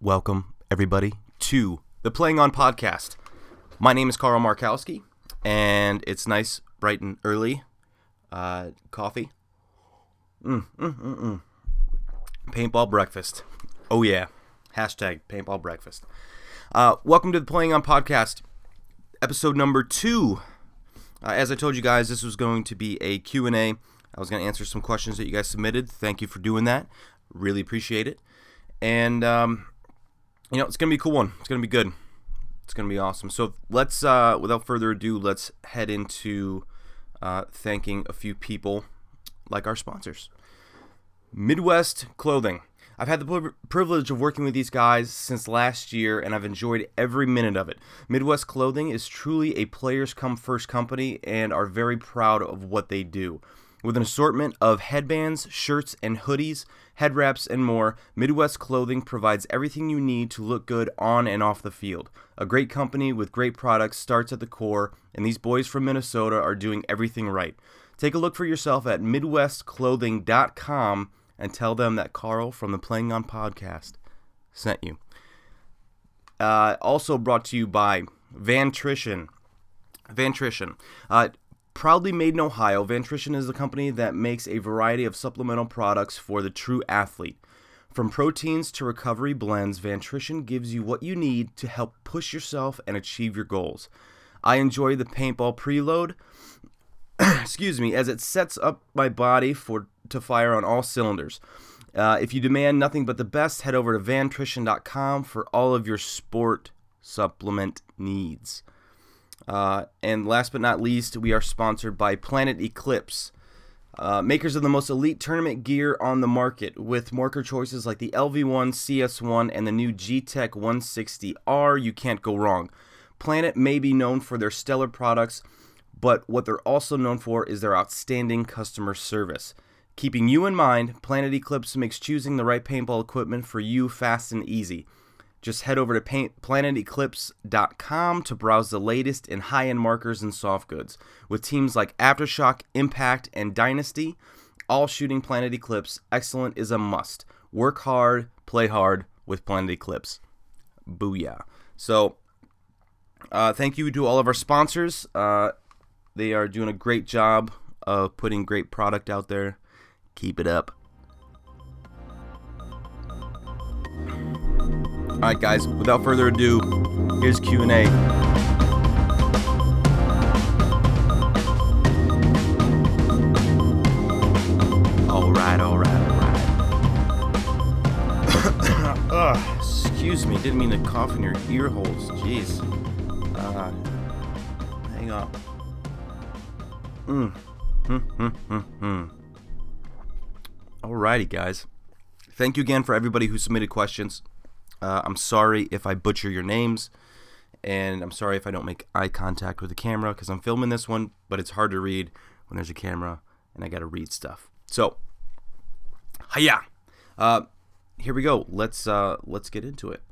welcome everybody to the Playing On podcast. My name is Carl Markowski, and it's nice, bright and early. Uh, coffee. Mm, mm, mm, mm. Paintball breakfast. Oh yeah. Hashtag paintball breakfast. Uh, welcome to the Playing On podcast, episode number two. Uh, as I told you guys, this was going to be a Q&A. I was going to answer some questions that you guys submitted. Thank you for doing that. Really appreciate it. And um, you know, it's gonna be a cool one. It's gonna be good. It's gonna be awesome. So let's, uh, without further ado, let's head into uh, thanking a few people, like our sponsors. Midwest Clothing. I've had the privilege of working with these guys since last year, and I've enjoyed every minute of it. Midwest Clothing is truly a players come first company and are very proud of what they do. With an assortment of headbands, shirts, and hoodies, head wraps, and more, Midwest Clothing provides everything you need to look good on and off the field. A great company with great products starts at the core, and these boys from Minnesota are doing everything right. Take a look for yourself at MidwestClothing.com and tell them that Carl from the Playing On podcast sent you. Uh, also brought to you by Vantrition. Uh, Proudly made in Ohio, Vantrition is a company that makes a variety of supplemental products for the true athlete. From proteins to recovery blends, Vantrition gives you what you need to help push yourself and achieve your goals. I enjoy the paintball preload, excuse me, as it sets up my body for to fire on all cylinders. Uh, if you demand nothing but the best, head over to vantrition.com for all of your sport supplement needs. Uh, and last but not least, we are sponsored by Planet Eclipse, uh, makers of the most elite tournament gear on the market, with marker choices like the LV1, CS1, and the new Gtek 160R. You can't go wrong. Planet may be known for their stellar products, but what they're also known for is their outstanding customer service. Keeping you in mind, Planet Eclipse makes choosing the right paintball equipment for you fast and easy. Just head over to paint, planeteclipse.com to browse the latest in high end markers and soft goods. With teams like Aftershock, Impact, and Dynasty, all shooting Planet Eclipse, excellent is a must. Work hard, play hard with Planet Eclipse. Booyah. So, uh, thank you to all of our sponsors. Uh, they are doing a great job of putting great product out there. Keep it up. All right, guys. Without further ado, here's Q and A. Excuse me, didn't mean to cough in your ear holes. Jeez. Uh, hang on. Mm. Hmm, hmm, hmm, hmm. Alrighty, guys. Thank you again for everybody who submitted questions. Uh, I'm sorry if I butcher your names, and I'm sorry if I don't make eye contact with the camera because I'm filming this one, but it's hard to read when there's a camera and I got to read stuff. So, hiya. Uh, here we go. Let's uh, let's get into it.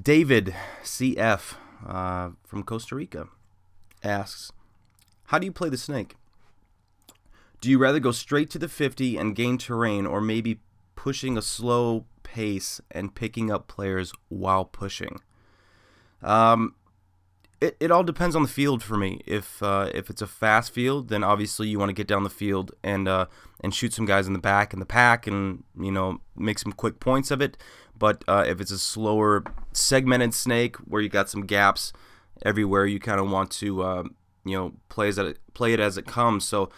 David CF uh, from Costa Rica asks, "How do you play the snake? Do you rather go straight to the 50 and gain terrain, or maybe pushing a slow pace and picking up players while pushing. Um, it, it all depends on the field for me. If uh, if it's a fast field, then obviously you want to get down the field and uh, and shoot some guys in the back in the pack and you know make some quick points of it. But uh, if it's a slower segmented snake where you got some gaps everywhere, you kind of want to uh, you know play as it, play it as it comes. So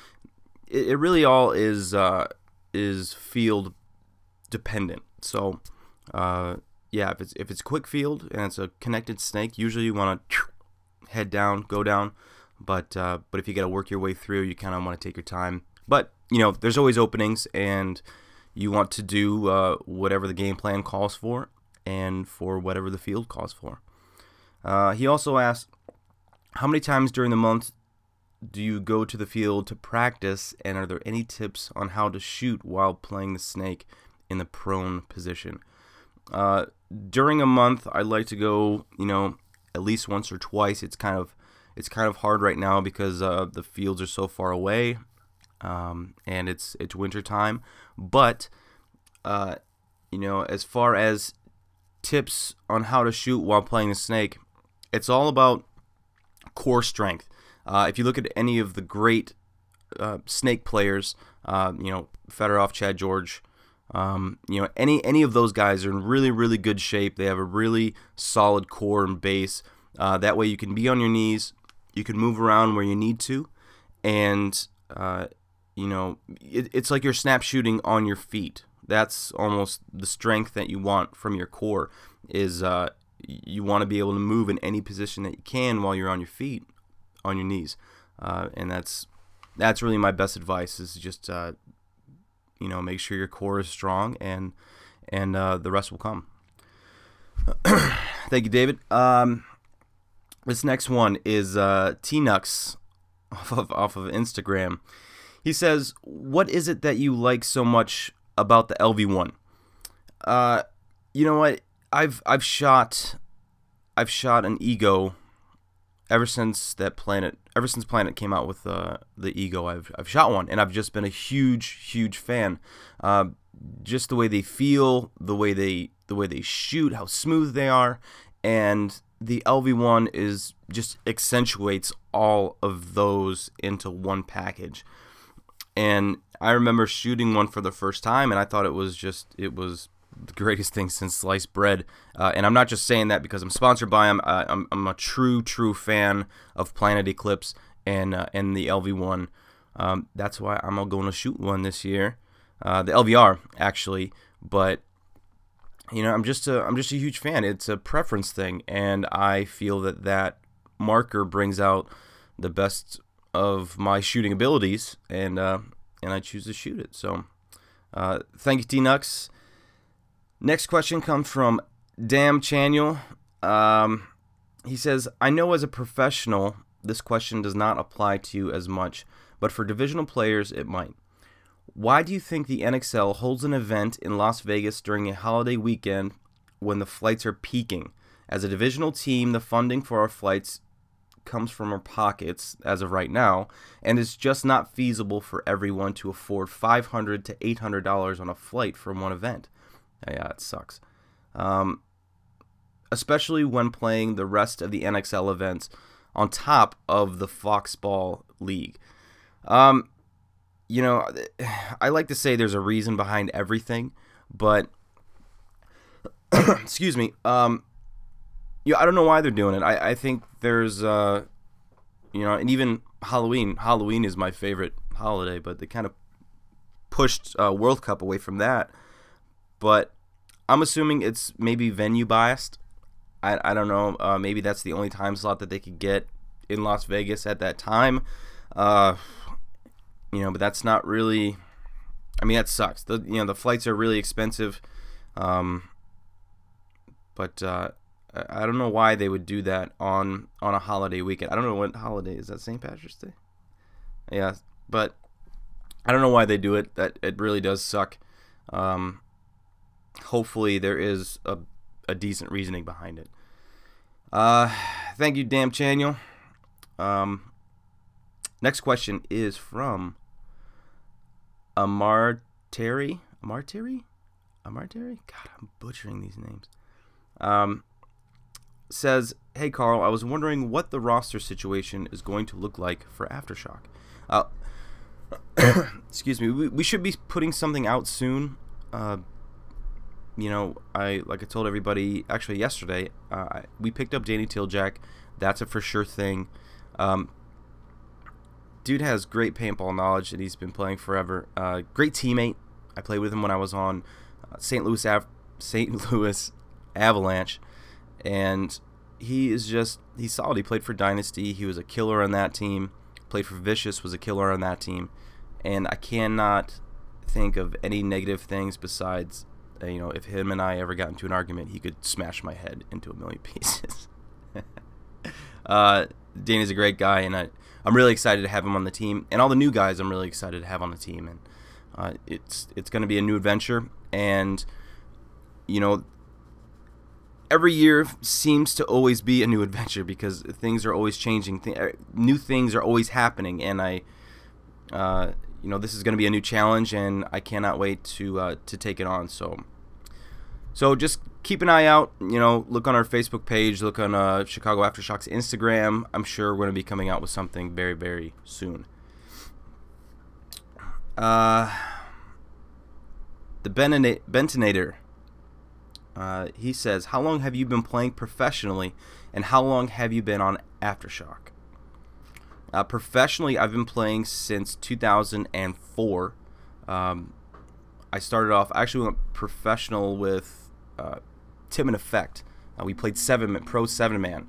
it, it really all is uh, is field dependent. So, uh, yeah, if it's if it's quick field and it's a connected snake, usually you want to head down, go down. But uh, but if you got to work your way through, you kind of want to take your time. But you know, there's always openings, and you want to do uh, whatever the game plan calls for, and for whatever the field calls for. Uh, he also asked, how many times during the month do you go to the field to practice, and are there any tips on how to shoot while playing the snake in the prone position. Uh, during a month, I like to go, you know, at least once or twice. It's kind of it's kind of hard right now because uh, the fields are so far away, um, and it's it's winter time. But uh, you know, as far as tips on how to shoot while playing the snake, it's all about core strength. Uh, if you look at any of the great uh, snake players, uh, you know, Fedorov, Chad George, um, you know, any any of those guys are in really really good shape. They have a really solid core and base. Uh, that way, you can be on your knees, you can move around where you need to, and uh, you know, it, it's like you're snap shooting on your feet. That's almost the strength that you want from your core. Is uh, you want to be able to move in any position that you can while you're on your feet, on your knees, uh, and that's that's really my best advice. Is just uh, you know make sure your core is strong and and uh, the rest will come. Thank you, David. Um, this next one is uh, T Nux off of off of Instagram. He says, "What is it that you like so much about the LV1?" Uh, you know what? I've I've shot I've shot an ego ever since that planet ever since planet came out with uh, the ego I've, I've shot one and i've just been a huge huge fan. Uh, just the way they feel the way they the way they shoot how smooth they are and the lv1 is just accentuates all of those into one package. And i remember shooting one for the first time and i thought it was just it was the greatest thing since sliced bread. Uh, and I'm not just saying that because I'm sponsored by them. Uh, I'm, I'm a true, true fan of Planet Eclipse and uh, and the LV1. Um, that's why I'm going to shoot one this year, uh, the LVR actually. But you know, I'm just a I'm just a huge fan. It's a preference thing, and I feel that that marker brings out the best of my shooting abilities, and uh, and I choose to shoot it. So, thank you, T Nux. Next question comes from Dam Chaniel. Um, he says, I know as a professional, this question does not apply to you as much, but for divisional players, it might. Why do you think the NXL holds an event in Las Vegas during a holiday weekend when the flights are peaking? As a divisional team, the funding for our flights comes from our pockets as of right now, and it's just not feasible for everyone to afford 500 to $800 on a flight from one event. Yeah, it sucks. Um, especially when playing the rest of the NXL events on top of the Foxball League. Um, you know, I like to say there's a reason behind everything, but excuse me. Um, yeah, I don't know why they're doing it. I, I think there's, uh, you know, and even Halloween. Halloween is my favorite holiday, but they kind of pushed uh, World Cup away from that but I'm assuming it's maybe venue biased. I, I don't know. Uh, maybe that's the only time slot that they could get in Las Vegas at that time. Uh, you know, but that's not really. I mean, that sucks. The you know the flights are really expensive. Um, but uh, I don't know why they would do that on on a holiday weekend. I don't know what holiday is that. St. Patrick's Day. Yeah, but I don't know why they do it. That it really does suck. Um, hopefully there is a, a decent reasoning behind it. Uh, thank you, Damn Chaniel. Um, next question is from Amar Terry. Amar Terry? Amar Terry? God, I'm butchering these names. Um, says, Hey, Carl, I was wondering what the roster situation is going to look like for Aftershock. Uh, excuse me. We, we should be putting something out soon. Uh, you know, I like I told everybody actually yesterday, uh, we picked up Danny Tiljack. That's a for sure thing. Um, dude has great paintball knowledge and he's been playing forever. Uh, great teammate. I played with him when I was on uh, St. Louis Av- St. Louis Avalanche, and he is just he's solid. He played for Dynasty. He was a killer on that team. Played for Vicious. Was a killer on that team, and I cannot think of any negative things besides you know, if him and I ever got into an argument, he could smash my head into a million pieces. uh, Danny's a great guy, and I, I'm really excited to have him on the team, and all the new guys I'm really excited to have on the team, and uh, it's it's going to be a new adventure, and you know, every year seems to always be a new adventure because things are always changing, Th- er, new things are always happening, and I. Uh, you know this is going to be a new challenge, and I cannot wait to uh, to take it on. So, so just keep an eye out. You know, look on our Facebook page, look on uh, Chicago Aftershocks Instagram. I'm sure we're going to be coming out with something very, very soon. Uh, the Bentonator. Uh, he says, How long have you been playing professionally, and how long have you been on Aftershock? Uh, professionally, I've been playing since 2004. Um, I started off, I actually went professional with uh, Tippmann Effect. Uh, we played seven pro seven man.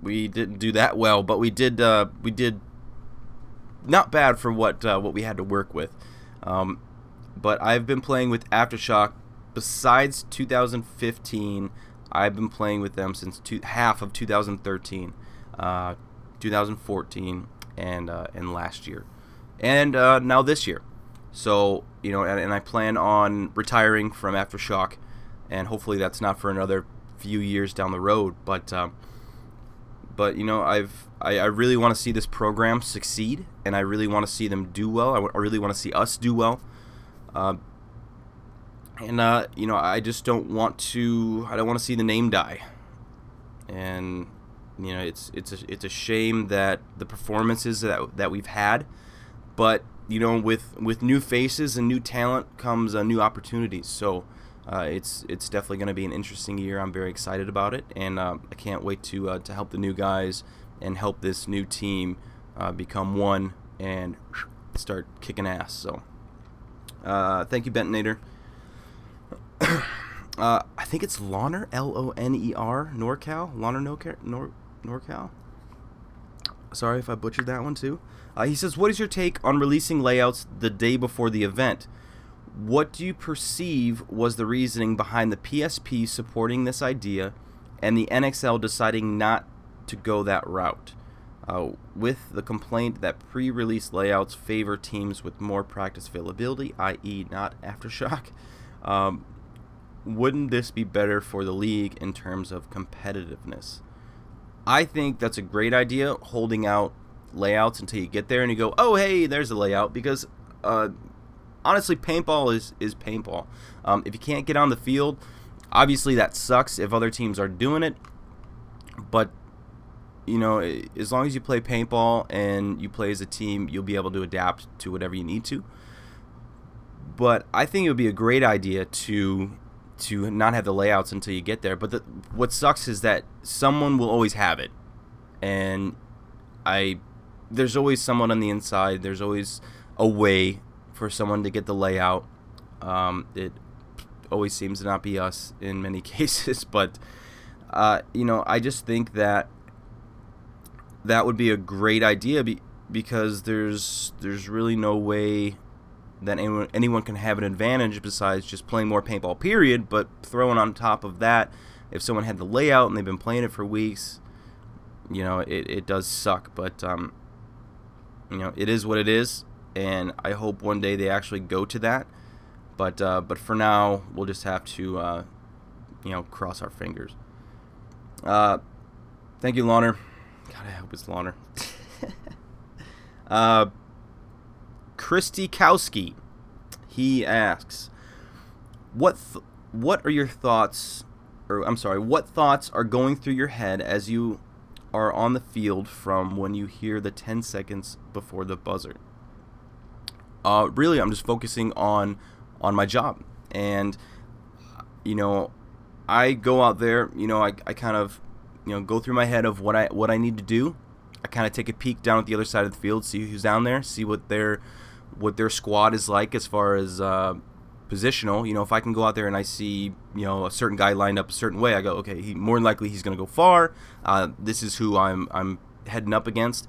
We didn't do that well, but we did uh, we did not bad for what uh, what we had to work with. Um, but I've been playing with Aftershock besides 2015. I've been playing with them since two, half of 2013, uh, 2014, and uh, and last year, and uh, now this year. So you know, and, and, I plan on retiring from Aftershock, and hopefully that's not for another few years down the road. But um, but you know, I've I, I really want to see this program succeed, and I really want to see them do well. I, w- I really want to see us do well. Uh, and uh, you know, I just don't want to. I don't want to see the name die. And you know, it's it's a it's a shame that the performances that that we've had, but you know, with with new faces and new talent comes uh, new opportunities. So. Uh, it's it's definitely going to be an interesting year. I'm very excited about it, and uh, I can't wait to uh, to help the new guys and help this new team uh, become one and start kicking ass. So, uh, thank you, Bentonator. uh, I think it's Loner, L O N E R, NorCal, Loner NorCal, Nor NorCal. Sorry if I butchered that one too. Uh, he says, "What is your take on releasing layouts the day before the event? What do you perceive was the reasoning behind the PSP supporting this idea, and the NXL deciding not to go that route?" Uh, with the complaint that pre release layouts favor teams with more practice availability, i.e., not Aftershock. Um, wouldn't this be better for the league in terms of competitiveness? I think that's a great idea, holding out layouts until you get there and you go, oh, hey, there's a layout. Because uh, honestly, paintball is, is paintball. Um, if you can't get on the field, obviously that sucks if other teams are doing it. But, you know, as long as you play paintball and you play as a team, you'll be able to adapt to whatever you need to. But I think it would be a great idea to to not have the layouts until you get there. But the, what sucks is that someone will always have it, and I there's always someone on the inside. There's always a way for someone to get the layout. Um, it always seems to not be us in many cases, but uh, you know, I just think that that would be a great idea be, because there's there's really no way that anyone anyone can have an advantage besides just playing more paintball. Period. But throwing on top of that, if someone had the layout and they've been playing it for weeks, you know, it, it does suck. But um, you know, it is what it is, and I hope one day they actually go to that. But uh, but for now, we'll just have to uh, you know cross our fingers. Uh, thank you, Launer. God, I hope it's Launer. uh, Christy Kowski. He asks, "What th- what are your thoughts? Or I'm sorry, what thoughts are going through your head as you are on the field from when you hear the 10 seconds before the buzzer?" Uh, really, I'm just focusing on on my job, and you know, I go out there. You know, I, I kind of you know go through my head of what I what I need to do. I kind of take a peek down at the other side of the field, see who's down there, see what they're what their squad is like as far as uh, positional. You know, if I can go out there and I see you know a certain guy lined up a certain way, I go, okay, he more than likely he's going to go far. Uh, this is who I'm I'm heading up against,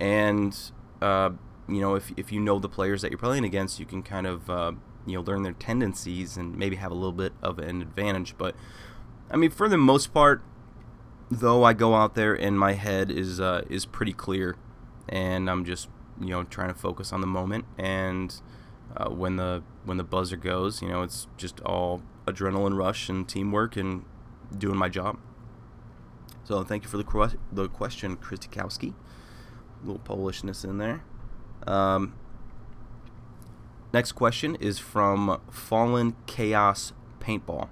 and uh, you know if if you know the players that you're playing against, you can kind of uh, you know learn their tendencies and maybe have a little bit of an advantage. But I mean, for the most part, though, I go out there and my head is uh, is pretty clear, and I'm just you know trying to focus on the moment. And uh, when the when the buzzer goes you know it's just all adrenaline rush and teamwork and doing my job. So thank you for the, que- the question Kristikowski a little Polishness in there. Um, next question is from Fallen Chaos Paintball.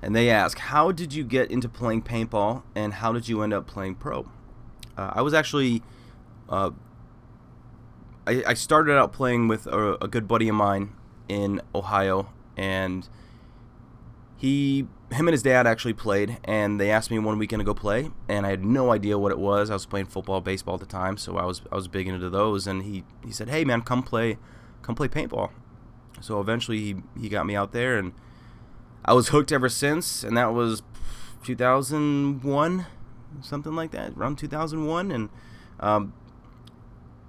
And they ask, "How did you get into playing paintball, and how did you end up playing pro?" Uh, I was actually, uh, I, I, started out playing with a, a, good buddy of mine in Ohio, and he, him and his dad actually played, and they asked me one weekend to go play, and I had no idea what it was. I was playing football, baseball at the time, so I was I was big into those, and he he said, "Hey man, come play, come play paintball." So eventually he he got me out there and I was hooked ever since, and that was 2001, something like that, around 2001. And, um,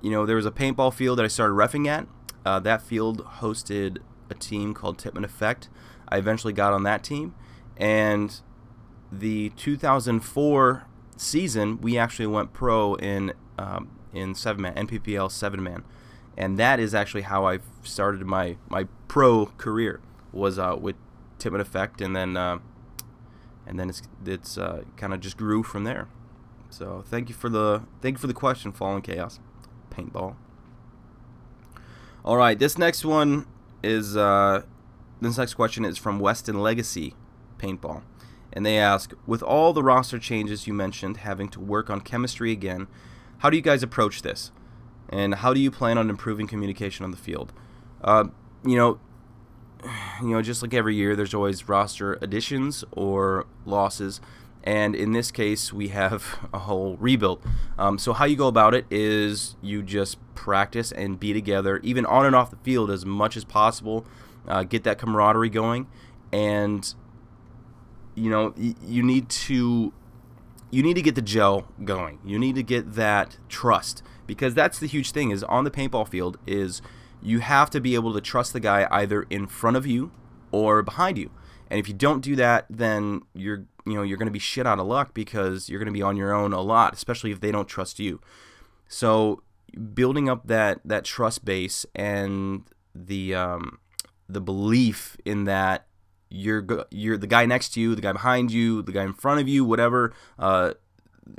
you know, there was a paintball field that I started refing at. Uh, that field hosted a team called Tippmann Effect. I eventually got on that team. And the 2004 season, we actually went pro in um, in seven man NPPL seven man, and that is actually how I started my my pro career was uh, with Tippmann effect, and then uh, and then it's it's uh, kind of just grew from there. So thank you for the thank you for the question, Fallen Chaos, paintball. All right, this next one is uh, this next question is from Weston Legacy Paintball, and they ask, with all the roster changes you mentioned, having to work on chemistry again, how do you guys approach this, and how do you plan on improving communication on the field? Uh, you know, you know, just like every year, there's always roster additions or losses. And in this case, we have a whole rebuild. Um, so, how you go about it is you just practice and be together, even on and off the field, as much as possible. Uh, get that camaraderie going. And, you know, y- you need to. You need to get the gel going. You need to get that trust because that's the huge thing. Is on the paintball field is you have to be able to trust the guy either in front of you or behind you. And if you don't do that, then you're you know you're going to be shit out of luck because you're going to be on your own a lot, especially if they don't trust you. So building up that that trust base and the um, the belief in that you're you're the guy next to you, the guy behind you, the guy in front of you, whatever. Uh,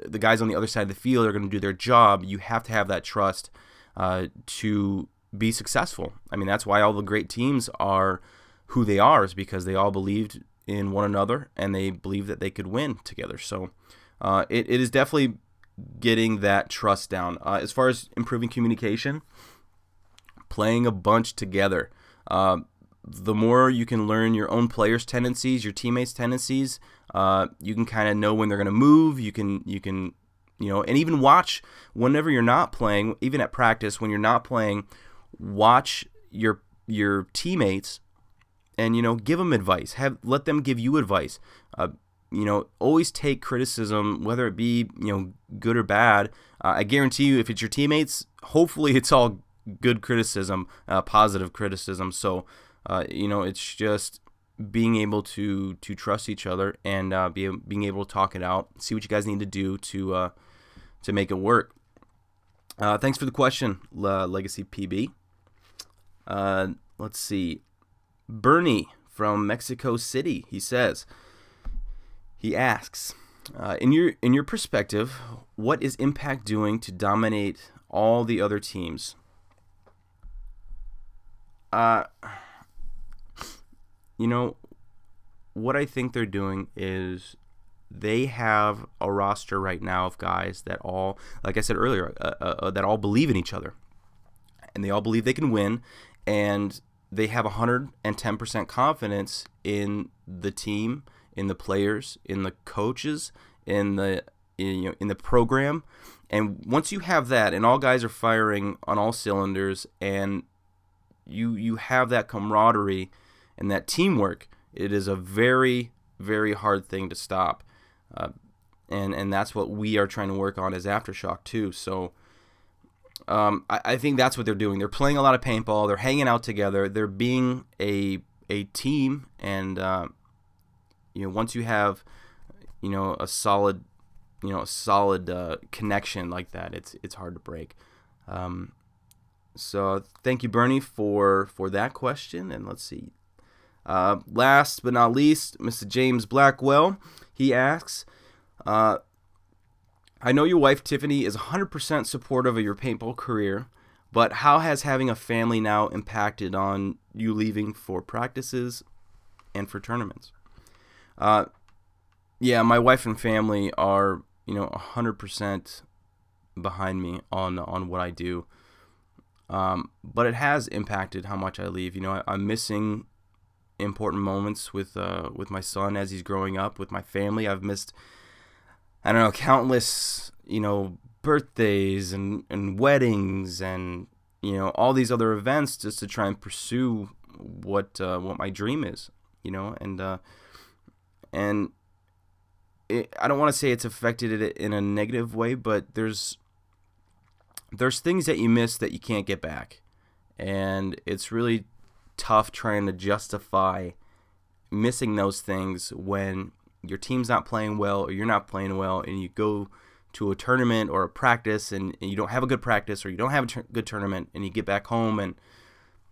the guys on the other side of the field are going to do their job. You have to have that trust uh, to be successful. I mean, that's why all the great teams are who they are, is because they all believed in one another and they believe that they could win together. So uh, it, it is definitely getting that trust down. Uh, as far as improving communication, playing a bunch together. Uh, the more you can learn your own players' tendencies, your teammates' tendencies, uh, you can kind of know when they're going to move. You can you can you know, and even watch whenever you're not playing, even at practice when you're not playing, watch your your teammates and you know give them advice. Have let them give you advice. Uh, you know always take criticism whether it be you know good or bad. Uh, i guarantee you if it's your teammates hopefully it's all good criticism uh, positive criticism. So uh, you know it's just being able to to trust each other and uh, be, being able to talk it out see what you guys need to do to uh, to make it work. Thanks for the question legacy pb let's see. Bernie from Mexico City. He says, he asks, uh, in your in your perspective, what is Impact doing to dominate all the other teams? Uh, you know, what I think they're doing is they have a roster right now of guys that all, like I said earlier, uh, uh, uh that all believe in each other, and they all believe they can win, and they have 110% confidence in the team, in the players, in the coaches, in the in, you know, in the program. And once you have that, and all guys are firing on all cylinders, and you you have that camaraderie and that teamwork, it is a very very hard thing to stop. Uh, and and that's what we are trying to work on as aftershock too. So um, I, I, think that's what they're doing. They're playing a lot of paintball. They're hanging out together. They're being a a team, and uh, you know, once you have you know a solid you know a solid uh, connection like that, it's it's hard to break. Um, so thank you, Bernie, for for that question. And let's see. Uh, last but not least, Mr. James Blackwell. He asks, uh, I know your wife Tiffany is 100% supportive of your paintball career, but how has having a family now impacted on you leaving for practices and for tournaments? Uh, yeah, my wife and family are you know hundred percent behind me on on what I do. Um, but it has impacted how much I leave. You know, I, am missing important moments with uh, with my son as he's growing up, with my family. I've missed, I don't know, countless you know birthdays and and weddings and you know all these other events just to try and pursue what uh, what my dream is. You know, and uh, and it, I don't want to say it's affected it in a negative way, but there's there's things that you miss that you can't get back, and it's really tough trying to justify missing those things when your team's not playing well or you're not playing well, and you go to a tournament or a practice and, and you don't have a good practice or you don't have a good tournament, and you get back home and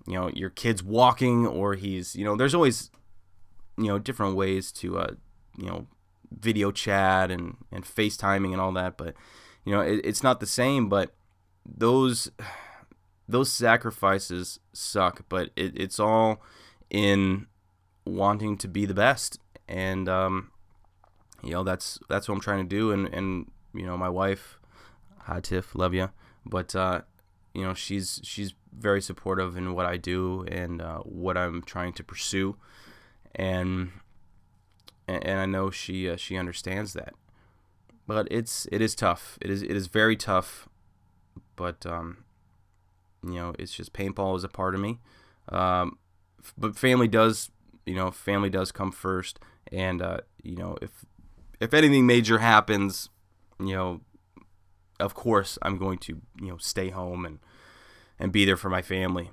you know your kid's walking or he's you know there's always you know different ways to uh, you know video chat and and FaceTiming and all that, but you know it, it's not the same. But those those sacrifices suck, but it, it's all in wanting to be the best, and um, you know that's that's what I'm trying to do. And and you know my wife, hi Tiff, love you, but uh, you know she's she's very supportive in what I do and uh, what I'm trying to pursue, and and, I know she uh, she understands that. But it's it is tough. It is it is very tough. But um, you know, it's just paintball is a part of me. Um, but family does, you know, family does come first. And uh, you know, if if anything major happens, you know, of course I'm going to you know stay home and and be there for my family.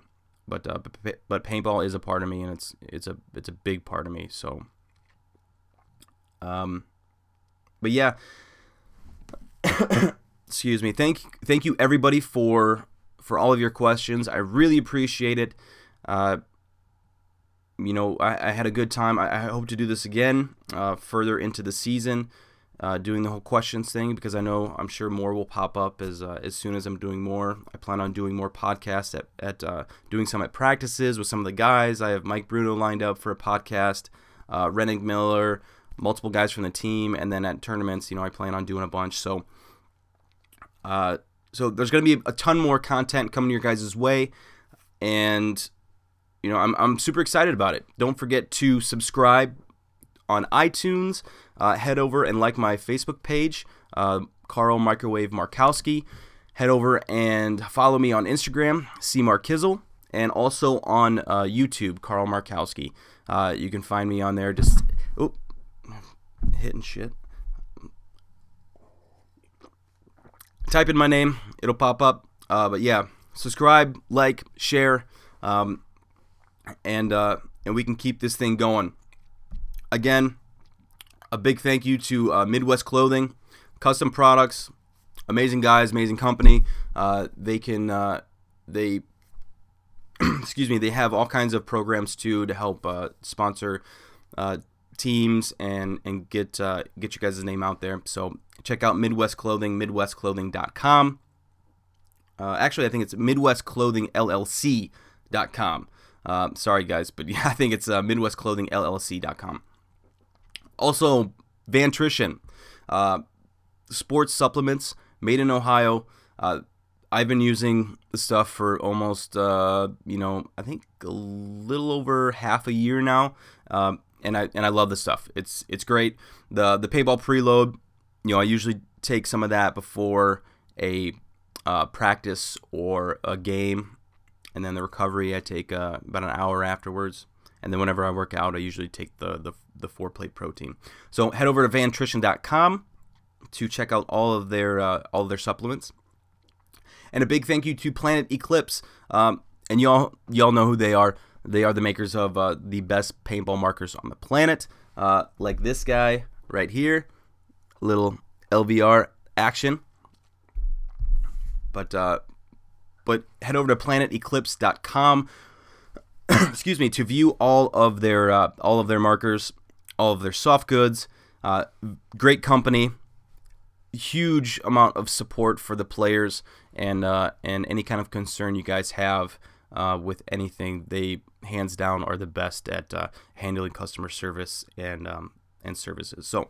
But uh, but, but paintball is a part of me, and it's it's a it's a big part of me. So um, but yeah, excuse me. Thank thank you everybody for for all of your questions. I really appreciate it. Uh, you know, I, I, had a good time. I, I, hope to do this again uh, further into the season, uh, doing the whole questions thing because I know I'm sure more will pop up as uh, as soon as I'm doing more. I plan on doing more podcasts at, at uh, doing some at practices with some of the guys. I have Mike Bruno lined up for a podcast. Uh, Miller, multiple guys from the team, and then at tournaments, you know, I plan on doing a bunch. So, uh, so there's going to be a ton more content coming your guys' way, and you know, I'm I'm super excited about it. Don't forget to subscribe on iTunes. Uh, head over and like my Facebook page, uh, Carl Microwave Markowski. Head over and follow me on Instagram, C Markizzle, and also on uh, YouTube, Carl Markowski. Uh, you can find me on there. Just oh, hitting shit. Type in my name, it'll pop up. Uh, but yeah, subscribe, like, share, um, and uh, and we can keep this thing going. Again, a big thank you to uh, Midwest Clothing, custom products, amazing guys, amazing company. Uh, they can uh, they excuse me, they have all kinds of programs too to help uh, sponsor uh, teams and and get uh, get you guys' name out there. So check out Midwest Clothing, MidwestClothing.com. Actually, I think it's MidwestClothingLLC.com. Uh, sorry, guys, but yeah, I think it's uh, MidwestClothingLLC.com. Also, Vantrition, uh, sports supplements made in Ohio. Uh, I've been using the stuff for almost, uh, you know, I think a little over half a year now. Um, and I and I love the stuff. It's it's great. The the paintball preload, you know, I usually take some of that before a uh, practice or a game, and then the recovery I take uh, about an hour afterwards. And then whenever I work out, I usually take the the, the four plate protein. So head over to vantrition.com to check out all of their uh, all of their supplements. And a big thank you to Planet Eclipse. Um, and y'all y'all know who they are. They are the makers of uh, the best paintball markers on the planet, uh, like this guy right here. Little LVR action. But uh, but head over to planeteclipse.com. excuse me to view all of their uh, all of their markers, all of their soft goods. Uh, great company, huge amount of support for the players and uh, and any kind of concern you guys have uh, with anything. They hands down are the best at uh, handling customer service and um, and services. So,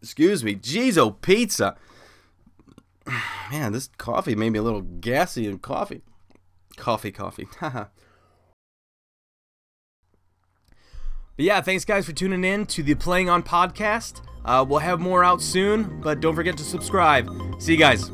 excuse me, Jizo Pizza. Man, this coffee made me a little gassy and coffee. Coffee, coffee. But yeah, thanks guys for tuning in to the Playing On podcast. Uh, we'll have more out soon, but don't forget to subscribe. See you guys.